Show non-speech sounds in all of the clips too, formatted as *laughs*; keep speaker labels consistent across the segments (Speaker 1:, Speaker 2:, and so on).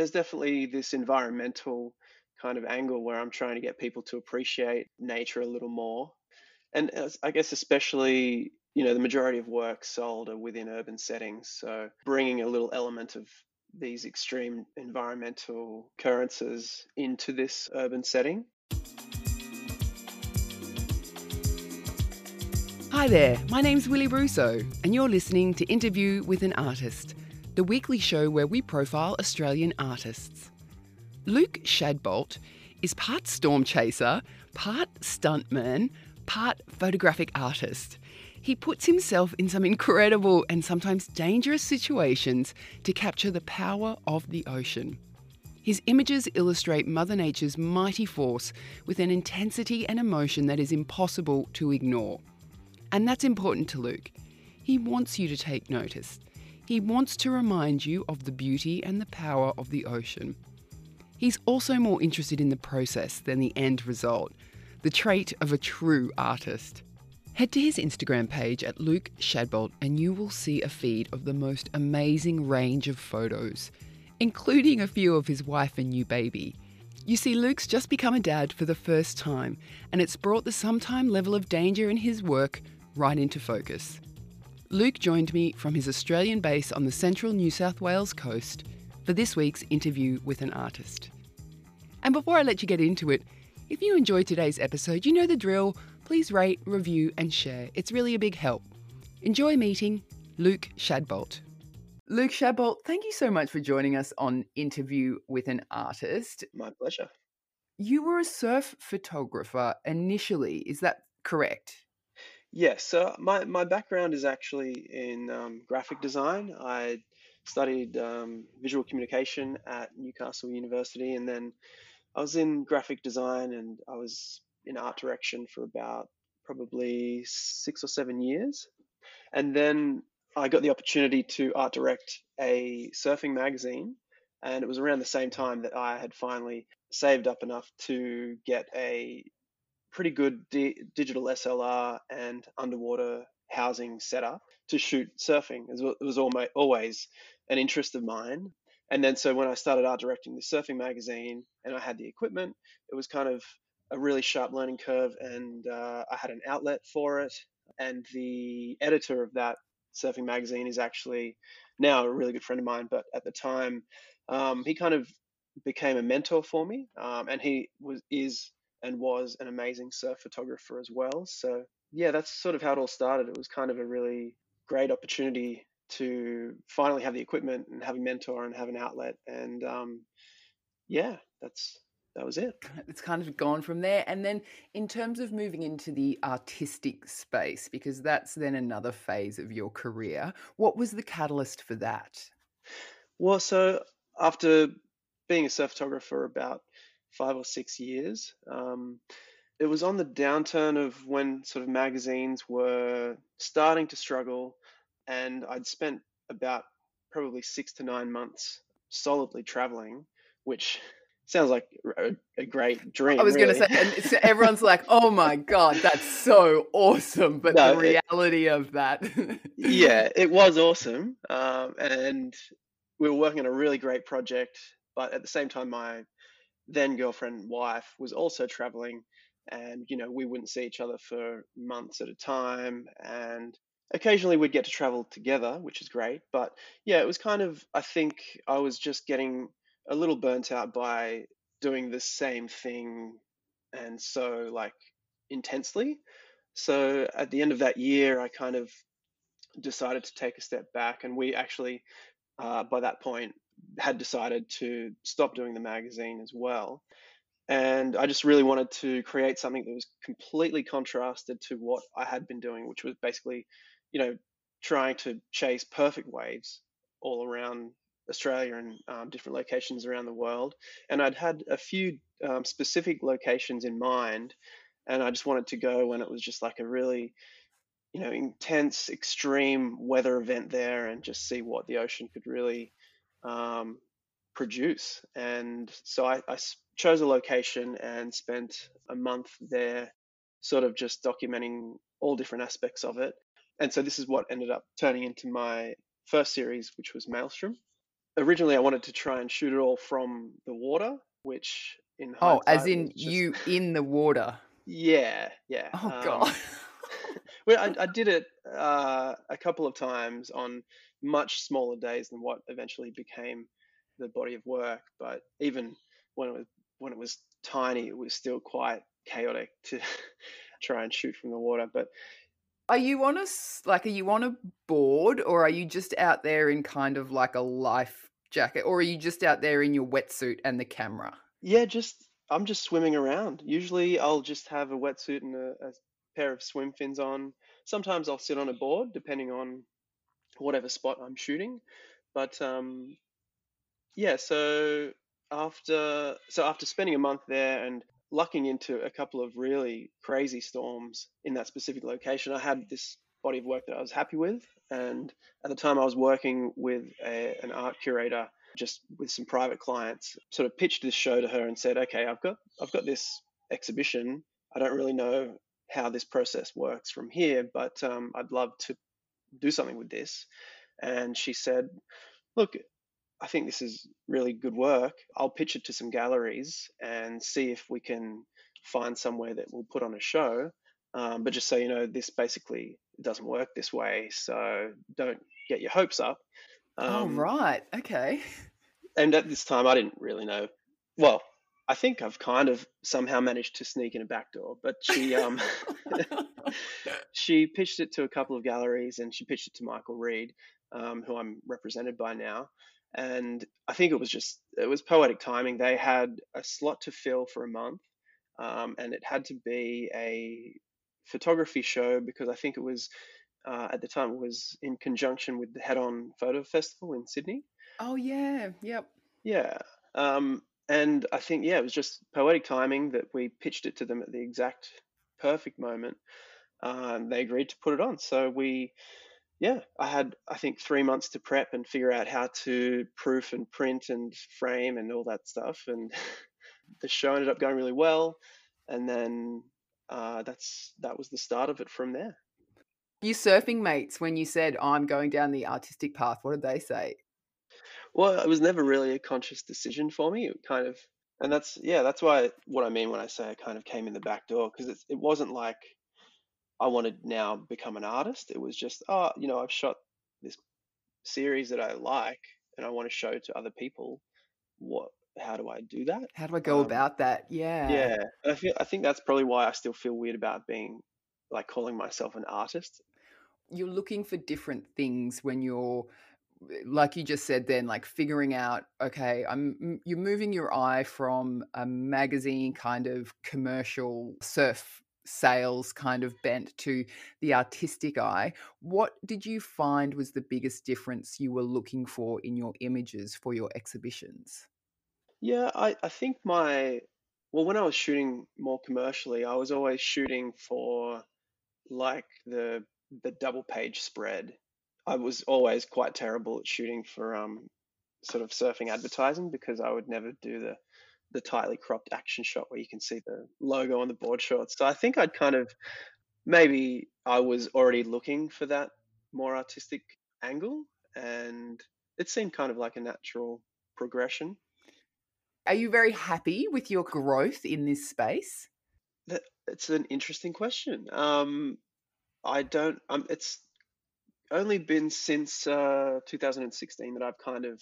Speaker 1: there's definitely this environmental kind of angle where I'm trying to get people to appreciate nature a little more. And I guess especially, you know, the majority of work sold are within urban settings. So bringing a little element of these extreme environmental occurrences into this urban setting.
Speaker 2: Hi there, my name's Willie Russo, and you're listening to Interview with an Artist, the weekly show where we profile Australian artists. Luke Shadbolt is part storm chaser, part stuntman, part photographic artist. He puts himself in some incredible and sometimes dangerous situations to capture the power of the ocean. His images illustrate Mother Nature's mighty force with an intensity and emotion that is impossible to ignore. And that's important to Luke. He wants you to take notice. He wants to remind you of the beauty and the power of the ocean. He's also more interested in the process than the end result, the trait of a true artist. Head to his Instagram page at Luke Shadbolt and you will see a feed of the most amazing range of photos, including a few of his wife and new baby. You see, Luke's just become a dad for the first time, and it's brought the sometime level of danger in his work right into focus. Luke joined me from his Australian base on the central New South Wales coast for this week's interview with an artist. And before I let you get into it, if you enjoyed today's episode, you know the drill. Please rate, review, and share. It's really a big help. Enjoy meeting Luke Shadbolt. Luke Shadbolt, thank you so much for joining us on Interview with an Artist.
Speaker 1: My pleasure.
Speaker 2: You were a surf photographer initially, is that correct?
Speaker 1: Yes. So my, my background is actually in um, graphic design. I studied um, visual communication at Newcastle University, and then I was in graphic design and I was in art direction for about probably six or seven years. And then I got the opportunity to art direct a surfing magazine. And it was around the same time that I had finally saved up enough to get a pretty good di- digital SLR and underwater housing setup to shoot surfing. It was always an interest of mine. And then so when I started art directing the surfing magazine and I had the equipment, it was kind of a really sharp learning curve and uh, I had an outlet for it. And the editor of that surfing magazine is actually now a really good friend of mine, but at the time, um, he kind of became a mentor for me, um, and he was is and was an amazing surf photographer as well. So yeah, that's sort of how it all started. It was kind of a really great opportunity to finally have the equipment and have a mentor and have an outlet. And um, yeah, that's that was it.
Speaker 2: It's kind of gone from there. And then in terms of moving into the artistic space, because that's then another phase of your career, what was the catalyst for that?
Speaker 1: Well, so after being a surf photographer about five or six years, um, it was on the downturn of when sort of magazines were starting to struggle and I'd spent about probably six to nine months solidly traveling, which sounds like a, a great dream.
Speaker 2: I was
Speaker 1: really.
Speaker 2: going to say, and everyone's like, "Oh my god, that's so awesome!" But no, the reality it, of that,
Speaker 1: yeah, *laughs* it was awesome, um, and we were working on a really great project. But at the same time, my then girlfriend, wife, was also traveling, and you know we wouldn't see each other for months at a time, and occasionally we'd get to travel together, which is great. But yeah, it was kind of, I think I was just getting a little burnt out by doing the same thing and so like intensely. So at the end of that year, I kind of decided to take a step back, and we actually, uh, by that point, had decided to stop doing the magazine as well. And I just really wanted to create something that was completely contrasted to what I had been doing, which was basically you know, trying to chase perfect waves all around Australia and um, different locations around the world. And I'd had a few um, specific locations in mind, and I just wanted to go when it was just like a really, you know, intense, extreme weather event there, and just see what the ocean could really um, produce. And so I, I chose a location and spent a month there, sort of just documenting all different aspects of it and so this is what ended up turning into my first series, which was Maelstrom. originally I wanted to try and shoot it all from the water, which in
Speaker 2: Oh, as in
Speaker 1: just
Speaker 2: you in the water.
Speaker 1: yeah, yeah.
Speaker 2: Oh
Speaker 1: Um,
Speaker 2: god. *laughs*
Speaker 1: well, I, I did it uh, a couple of times on much smaller days than what eventually became the body of work. But even when it was when it was tiny, it was still quite chaotic to *laughs* try and shoot from the water. But
Speaker 2: Are you on a like are you on a board or are you just out there in kind of like a life jacket or are you just out there in your wetsuit and the camera?
Speaker 1: yeah, just I'm just swimming around. Usually, I'll just have a wetsuit and a, a pair of swim fins on. Sometimes I'll sit on a board, depending on whatever spot I'm shooting. But um, yeah, so after so after spending a month there and lucking into a couple of really crazy storms in that specific location, I had this body of work that I was happy with. And at the time, I was working with a, an art curator, just with some private clients. Sort of pitched this show to her and said, "Okay, I've got I've got this exhibition. I don't really know how this process works from here, but um, I'd love to do something with this." And she said, "Look, I think this is really good work. I'll pitch it to some galleries and see if we can find somewhere that will put on a show. Um, but just so you know, this basically doesn't work this way, so don't get your hopes up.
Speaker 2: Oh
Speaker 1: Um,
Speaker 2: right. Okay. *laughs*
Speaker 1: and at this time, I didn't really know. Well, I think I've kind of somehow managed to sneak in a back door, but she um, *laughs* she pitched it to a couple of galleries and she pitched it to Michael Reid, um, who I'm represented by now. And I think it was just, it was poetic timing. They had a slot to fill for a month um, and it had to be a photography show because I think it was, uh, at the time, it was in conjunction with the Head On Photo Festival in Sydney.
Speaker 2: oh yeah. Yep.
Speaker 1: Yeah. Um, and I think, yeah, it was just poetic timing that we pitched it to them at the exact perfect moment. And they agreed to put it on. So we, yeah, I had, I think, three months to prep and figure out how to proof and print and frame and all that stuff. And *laughs* the show ended up going really well. And then uh, that's that was the start of it from there.
Speaker 2: You surfing mates when you said I'm going down the artistic path, what did they say?
Speaker 1: Well, it was never really a conscious decision for me. It kind of, and that's yeah, that's why what I mean when I say I kind of came in the back door because it it wasn't like I wanted now become an artist. It was just oh, you know, I've shot this series that I like and I want to show to other people. What? How do I do that?
Speaker 2: How do I go
Speaker 1: Um,
Speaker 2: about that? Yeah.
Speaker 1: yeah, and I feel I think that's probably why I still feel weird about being like calling myself an artist.
Speaker 2: You're looking for different things when you're like you just said then like figuring out okay i'm you're moving your eye from a magazine kind of commercial surf sales kind of bent to the artistic eye what did you find was the biggest difference you were looking for in your images for your exhibitions
Speaker 1: Yeah, I, I think my, well, when I was shooting more commercially, I was always shooting for like the the double page spread. I was always quite terrible at shooting for um sort of surfing advertising because I would never do the the tightly cropped action shot where you can see the logo on the board shorts. So I think I'd kind of maybe I was already looking for that more artistic angle and it seemed kind of like a natural progression.
Speaker 2: are you very happy with your growth in this space
Speaker 1: That it's an interesting question. Um, I don't. Um, it's only been since uh, 2016 that I've kind of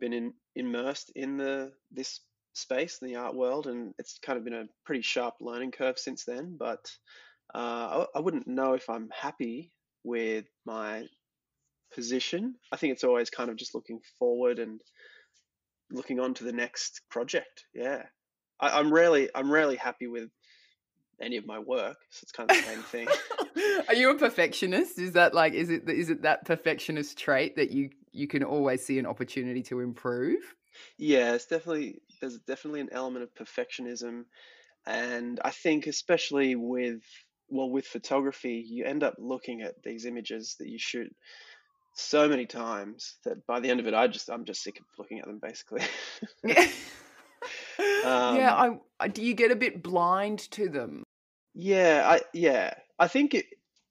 Speaker 1: been in, immersed in the this space, in the art world, and it's kind of been a pretty sharp learning curve since then. But uh, I, I wouldn't know if I'm happy with my position. I think it's always kind of just looking forward and looking on to the next project. Yeah, I, I'm rarely I'm rarely happy with any of my work, so it's kind of the same *laughs* thing.
Speaker 2: Are you a perfectionist? Is that like is it is it that perfectionist trait that you you can always see an opportunity to improve?
Speaker 1: Yeah, it's definitely there's definitely an element of perfectionism, and I think especially with well with photography, you end up looking at these images that you shoot so many times that by the end of it, I just I'm just sick of looking at them basically. *laughs* *laughs*
Speaker 2: Yeah. yeah,
Speaker 1: Um,
Speaker 2: I, I do you get a bit blind to them?
Speaker 1: Yeah, I yeah, I think it,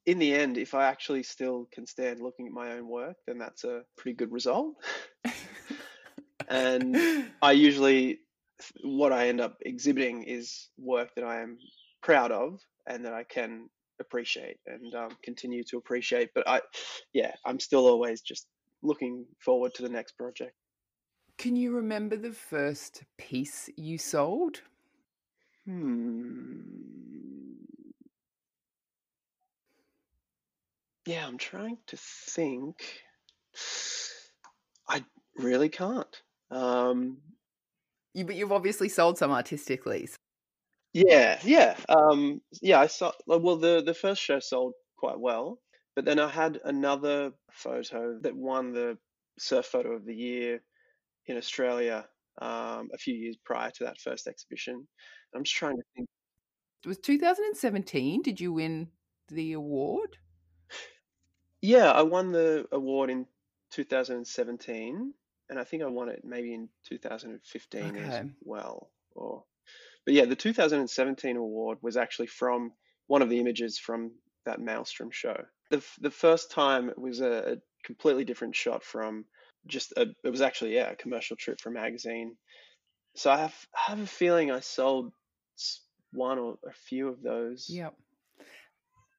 Speaker 1: in the end, if I actually still can stand looking at my own work, then that's a pretty good result. *laughs* and I usually what I end up exhibiting is work that I am proud of and that I can appreciate and um, continue to appreciate. But I, yeah, I'm still always just looking forward to the next project.
Speaker 2: Can you remember the first piece you sold?
Speaker 1: Hmm. Yeah, I'm trying to think. I really can't. Um,
Speaker 2: you, but you've obviously sold some artistically.
Speaker 1: Yeah, yeah, um, yeah. I saw. Well, the the first show sold quite well, but then I had another photo that won the surf photo of the year in Australia um, a few years prior to that first exhibition. I'm just trying to think.
Speaker 2: It was 2017. Did you win the award?
Speaker 1: Yeah, I won the award in 2017, and I think I won it maybe in 2015 okay. as well. Or, but yeah, the 2017 award was actually from one of the images from that Maelstrom show. The the first time it was a, a completely different shot from just a, it was actually yeah a commercial trip for a magazine. So I have I have a feeling I sold one or a few of those.
Speaker 2: Yep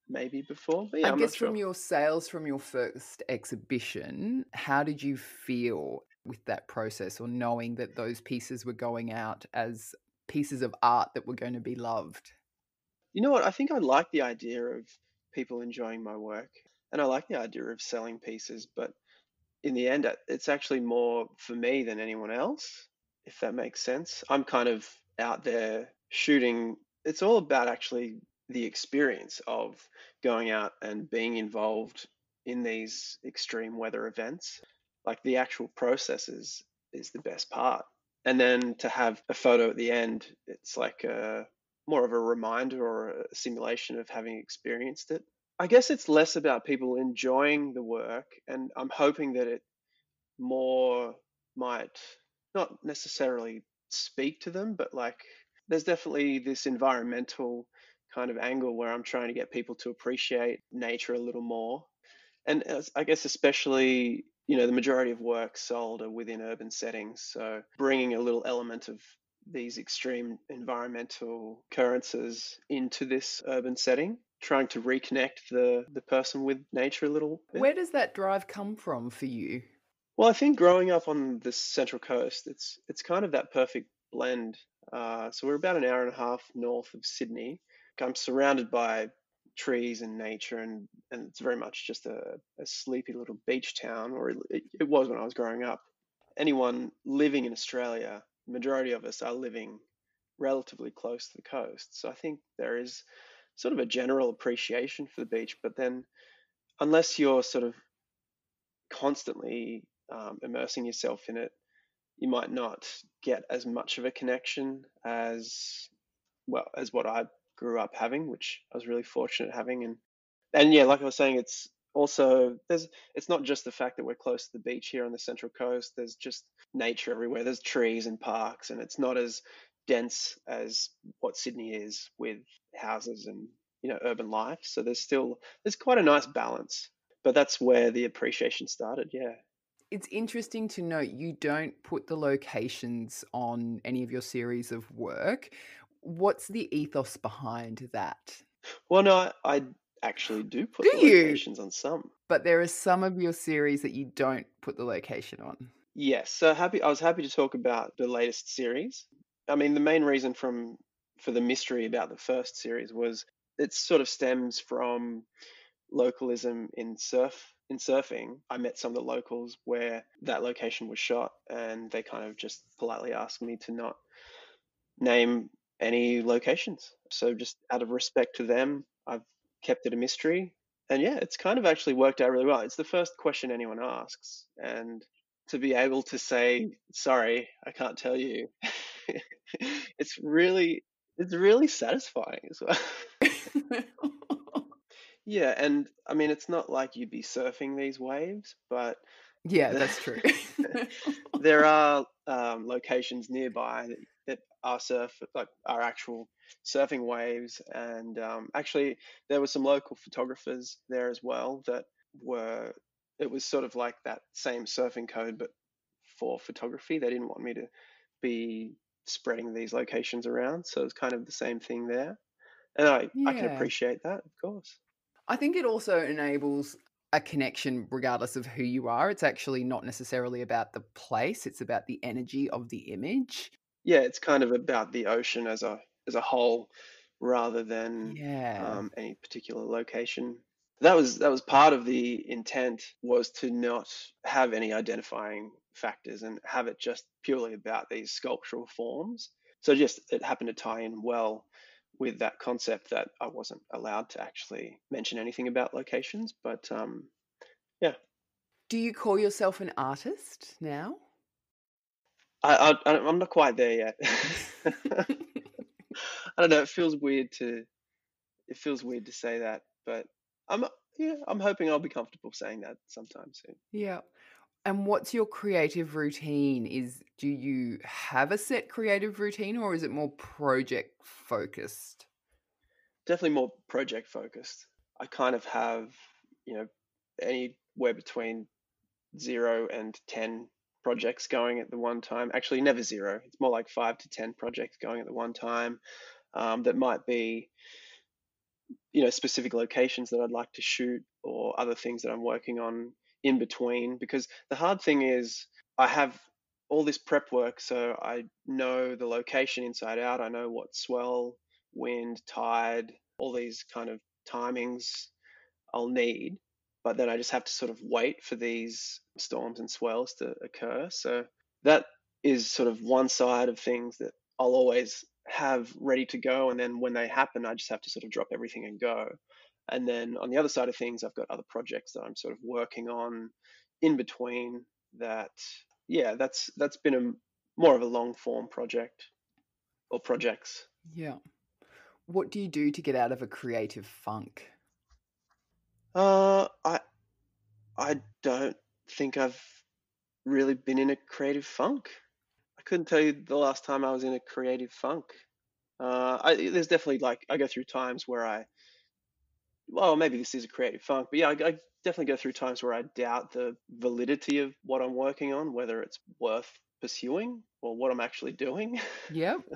Speaker 1: maybe before. But yeah, I
Speaker 2: I'm guess
Speaker 1: from
Speaker 2: sure. your sales from your first exhibition, how did you feel with that process or knowing that those pieces were going out as pieces of art that were going to be loved?
Speaker 1: You know what? I think I like the idea of people enjoying my work and I like the idea of selling pieces, but in the end, it's actually more for me than anyone else, if that makes sense. I'm kind of out there shooting. It's all about actually the experience of going out and being involved in these extreme weather events. Like the actual process is, is the best part. And then to have a photo at the end, it's like a, more of a reminder or a simulation of having experienced it. I guess it's less about people enjoying the work, and I'm hoping that it more might not necessarily speak to them, but like there's definitely this environmental kind of angle where I'm trying to get people to appreciate nature a little more. And I guess especially, you know, the majority of work sold are within urban settings. So bringing a little element of these extreme environmental occurrences into this urban setting, trying to reconnect the, the person with nature a little
Speaker 2: bit. Where does that drive come from for you?
Speaker 1: Well, I think growing up on the Central Coast, it's it's kind of that perfect blend. Uh, so we're about an hour and a half north of Sydney, I'm surrounded by trees and nature, and, and it's very much just a, a sleepy little beach town, or it, it was when I was growing up. Anyone living in Australia, majority of us are living relatively close to the coast. So I think there is sort of a general appreciation for the beach, but then unless you're sort of constantly um, immersing yourself in it, you might not get as much of a connection as well as what I grew up having, which I was really fortunate having. And and yeah, like I was saying, it's also there's it's not just the fact that we're close to the beach here on the central coast. There's just nature everywhere. There's trees and parks, and it's not as dense as what Sydney is with houses and you know urban life. So there's still there's quite a nice balance. But that's where the appreciation started. Yeah.
Speaker 2: It's interesting to note you don't put the locations on any of your series of work what's the ethos behind that?
Speaker 1: Well, no, I, I actually do put do the you? locations on some.
Speaker 2: But there are some of your series that you don't put the location on.
Speaker 1: Yes, so happy. I was happy to talk about the latest series. I mean, the main reason from for the mystery about the first series was it sort of stems from localism in surf in surfing. I met some of the locals where that location was shot, and they kind of just politely asked me to not name any locations. So just out of respect to them, I've kept it a mystery. And yeah, it's kind of actually worked out really well. It's the first question anyone asks. And to be able to say, sorry, I can't tell you, *laughs* it's really, it's really satisfying as well. *laughs* yeah. And I mean, it's not like you'd be surfing these waves, but
Speaker 2: yeah, that's true. *laughs*
Speaker 1: there are um, locations nearby that our surf, like our actual surfing waves. And um, actually, there were some local photographers there as well that were. It was sort of like that same surfing code, but for photography. They didn't want me to be spreading these locations around. So it's kind of the same thing there. And I, I can appreciate that, of course.
Speaker 2: I think it also enables a connection regardless of who you are. It's actually not necessarily about the place, it's about the energy of the image.
Speaker 1: Yeah, it's kind of about the ocean as a as a whole rather than
Speaker 2: Yeah.
Speaker 1: um, any particular location. That was that was part of the intent was to not have any identifying factors and have it just purely about these sculptural forms. So just it happened to tie in well with that concept that I wasn't allowed to actually mention anything about locations, but um, yeah.
Speaker 2: Do you call yourself an artist now?
Speaker 1: I, I I'm not quite there yet. *laughs* I don't know. It feels weird to it feels weird to say that, but I'm yeah, I'm hoping I'll be comfortable saying that sometime soon.
Speaker 2: yeah. And what's your creative routine? Is do you have a set creative routine or is it more project focused?
Speaker 1: Definitely more project focused. I kind of have, you know, anywhere between zero and ten projects going at the one time. Actually, never zero. It's more like five to ten projects going at the one time. Um, that might be, you know, specific locations that I'd like to shoot or other things that I'm working on in between. Because the hard thing is, I have all this prep work, so I know the location inside out. I know what swell, wind, tide, all these kind of timings I'll need. But then I just have to sort of wait for these storms and swells to occur. So that is sort of one side of things that I'll always have ready to go. And then when they happen, I just have to sort of drop everything and go. And then on the other side of things, I've got other projects that I'm sort of working on in between that. Yeah, that's that's been a more of a long form project or projects.
Speaker 2: Yeah. What do you do to get out of a creative funk?
Speaker 1: Uh, I I don't think I've really been in a creative funk. I couldn't tell you the last time I was in a creative funk. Uh, I, there's definitely like I go through times where I, well, maybe this is a creative funk, but yeah, I, I definitely go through times where I doubt the validity of what I'm working on, whether it's worth pursuing or what I'm actually doing.
Speaker 2: Yep. *laughs*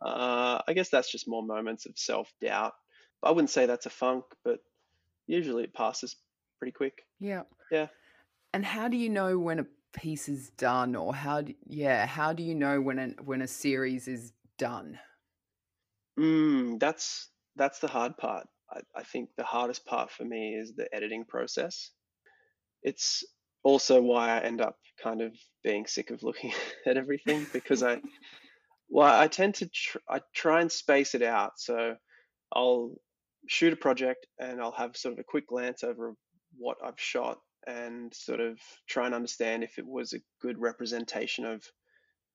Speaker 1: Uh, I guess that's just more moments of self doubt. I wouldn't say that's a funk, but usually it passes pretty quick.
Speaker 2: Yeah.
Speaker 1: Yeah.
Speaker 2: And how do you know when a piece is done or how do, yeah, how do you know when a, when a series is done?
Speaker 1: Mm, that's that's the hard part. I, I think the hardest part for me is the editing process. It's also why I end up kind of being sick of looking *laughs* at everything because I, *laughs* well, I tend to tr- I try and space it out. So I'll shoot a project and I'll have sort of a quick glance over what I've shot and sort of try and understand if it was a good representation of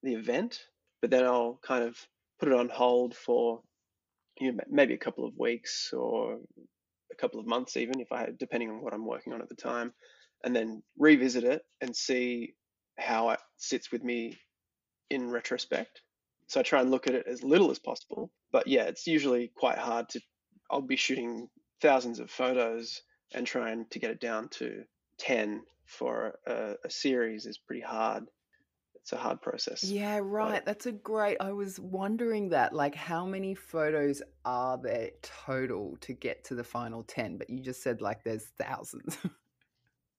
Speaker 1: the event. But then I'll kind of put it on hold for you know, maybe a couple of weeks or a couple of months, even if I had, depending on what I'm working on at the time, and then revisit it and see how it sits with me in retrospect. So I try and look at it as little as possible. But yeah, it's usually quite hard to. I'll be shooting thousands of photos and trying to get it down to 10 for a, a series is pretty hard. It's a hard process.
Speaker 2: Yeah, right. That's a great. I was wondering that, like, how many photos are there total to get to the final 10? But you just said, like, there's thousands. *laughs*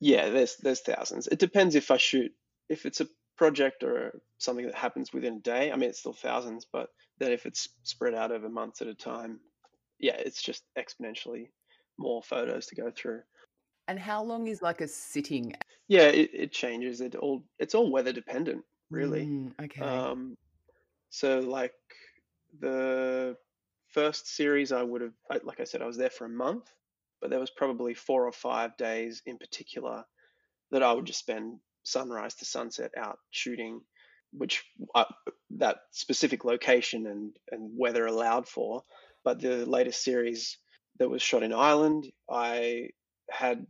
Speaker 1: Yeah, there's there's thousands. It depends if I shoot if it's a project or something that happens within a day. I mean, it's still thousands, but then if it's spread out over months at a time, yeah, it's just exponentially more photos to go through.
Speaker 2: and how long is like a sitting?
Speaker 1: Yeah, it, it changes. It all it's all weather dependent, really.
Speaker 2: Mm, okay.
Speaker 1: Um, so like the first series, I would have, I- like I said, I was there for a month, but there was probably four or five days in particular that I would just spend sunrise to sunset out shooting, which I, that specific location and and weather allowed for. But the latest series that was shot in Ireland, I had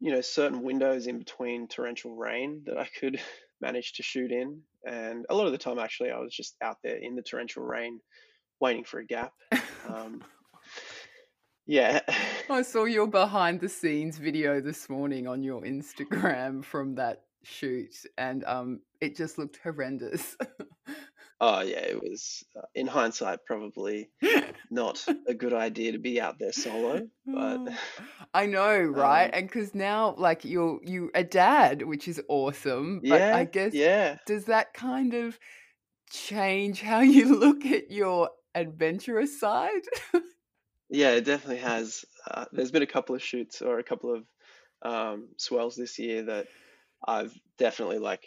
Speaker 1: you know certain windows in between torrential rain that I could *laughs* manage to shoot in, and a lot of the time actually I was just out there in the torrential rain, waiting for a gap. Um, yeah, *laughs*
Speaker 2: I saw your behind the scenes video this morning on your Instagram from that shoot, and um, it just looked horrendous. *laughs*
Speaker 1: Oh yeah, it was uh, in hindsight probably *laughs* not a good idea to be out there solo, but
Speaker 2: Oh, *laughs* I know, right?
Speaker 1: um,
Speaker 2: And because now, like, you're you a dad, which is awesome. But I guess
Speaker 1: yeah,
Speaker 2: does that kind of change how you *laughs* look at your adventurous side?
Speaker 1: yeah, it definitely has. Uh, there's been a couple of shoots or a couple of um, swells this year that I've definitely like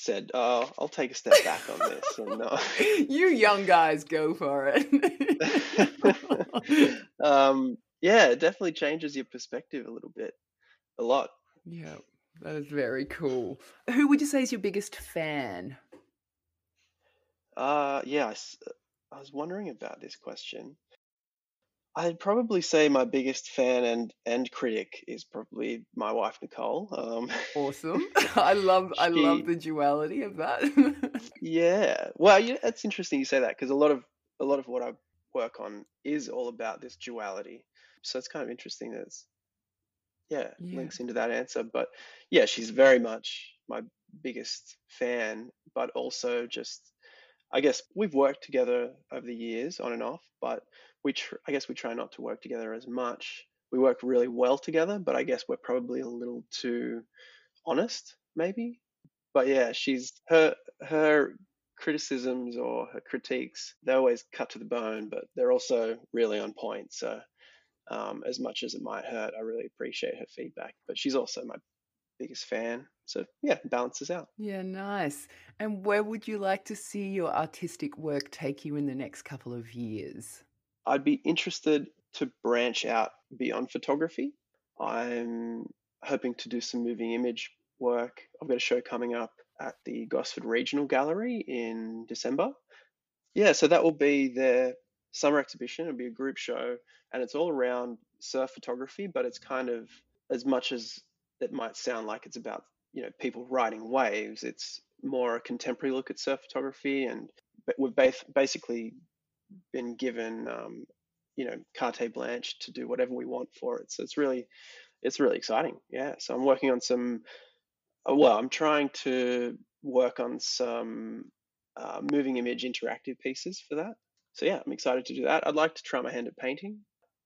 Speaker 1: said, "Oh, I'll take a step back on this," and *laughs* uh, *laughs*
Speaker 2: you young guys go for it. *laughs*
Speaker 1: um, yeah, it definitely changes your perspective a little bit, a lot.
Speaker 2: yeah, that is very cool. Who would you say is your biggest fan?
Speaker 1: Uh, yeah, I was wondering about this question. I'd probably say my biggest fan and and critic is probably my wife Nicole. Um,
Speaker 2: Awesome. *laughs* *laughs* I love I love the duality of that.
Speaker 1: yeah. Well, yeah, it's interesting you say that because a lot of a lot of what I work on is all about this duality. So it's kind of interesting that it's, yeah,
Speaker 2: yeah.
Speaker 1: links into that answer. But yeah, she's very much my biggest fan, but also just I guess we've worked together over the years on and off, but we tr- I guess we try not to work together as much. We work really well together, but I guess we're probably a little too honest, maybe. But yeah, she's her her criticisms or her critiques, they always cut to the bone, but they're also really on point. So um, as much as it might hurt, I really appreciate her feedback. But she's also my biggest fan. So yeah, balances out.
Speaker 2: Yeah, nice. And where would you like to see your artistic work take you in the next couple of years?
Speaker 1: I'd be interested to branch out beyond photography. I'm hoping to do some moving image work. I've got a show coming up at the Gosford Regional Gallery in December. Yeah, so that will be their summer exhibition. It'll be a group show, and it's all around surf photography, but it's kind of as much as it might sound like it's about you know people riding waves. It's more a contemporary look at surf photography, and ba- basically been given um, you know carte blanche to do whatever we want for it. So it's really it's really exciting. Yeah. So I'm working on some. uh, Well, I'm trying to work on some uh, moving image interactive pieces for that. So yeah, I'm excited to do that. I'd like to try my hand at painting.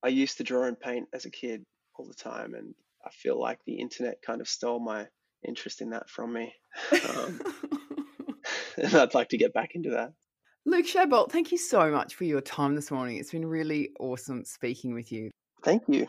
Speaker 1: I used to draw and paint as a kid all the time, and I feel like the internet kind of stole my interest in that from me. Um, *laughs* *laughs* and I'd like to get back into that.
Speaker 2: Luke Shadbolt, thank you so much for your time this morning. It's been really awesome speaking with you.
Speaker 1: Thank you.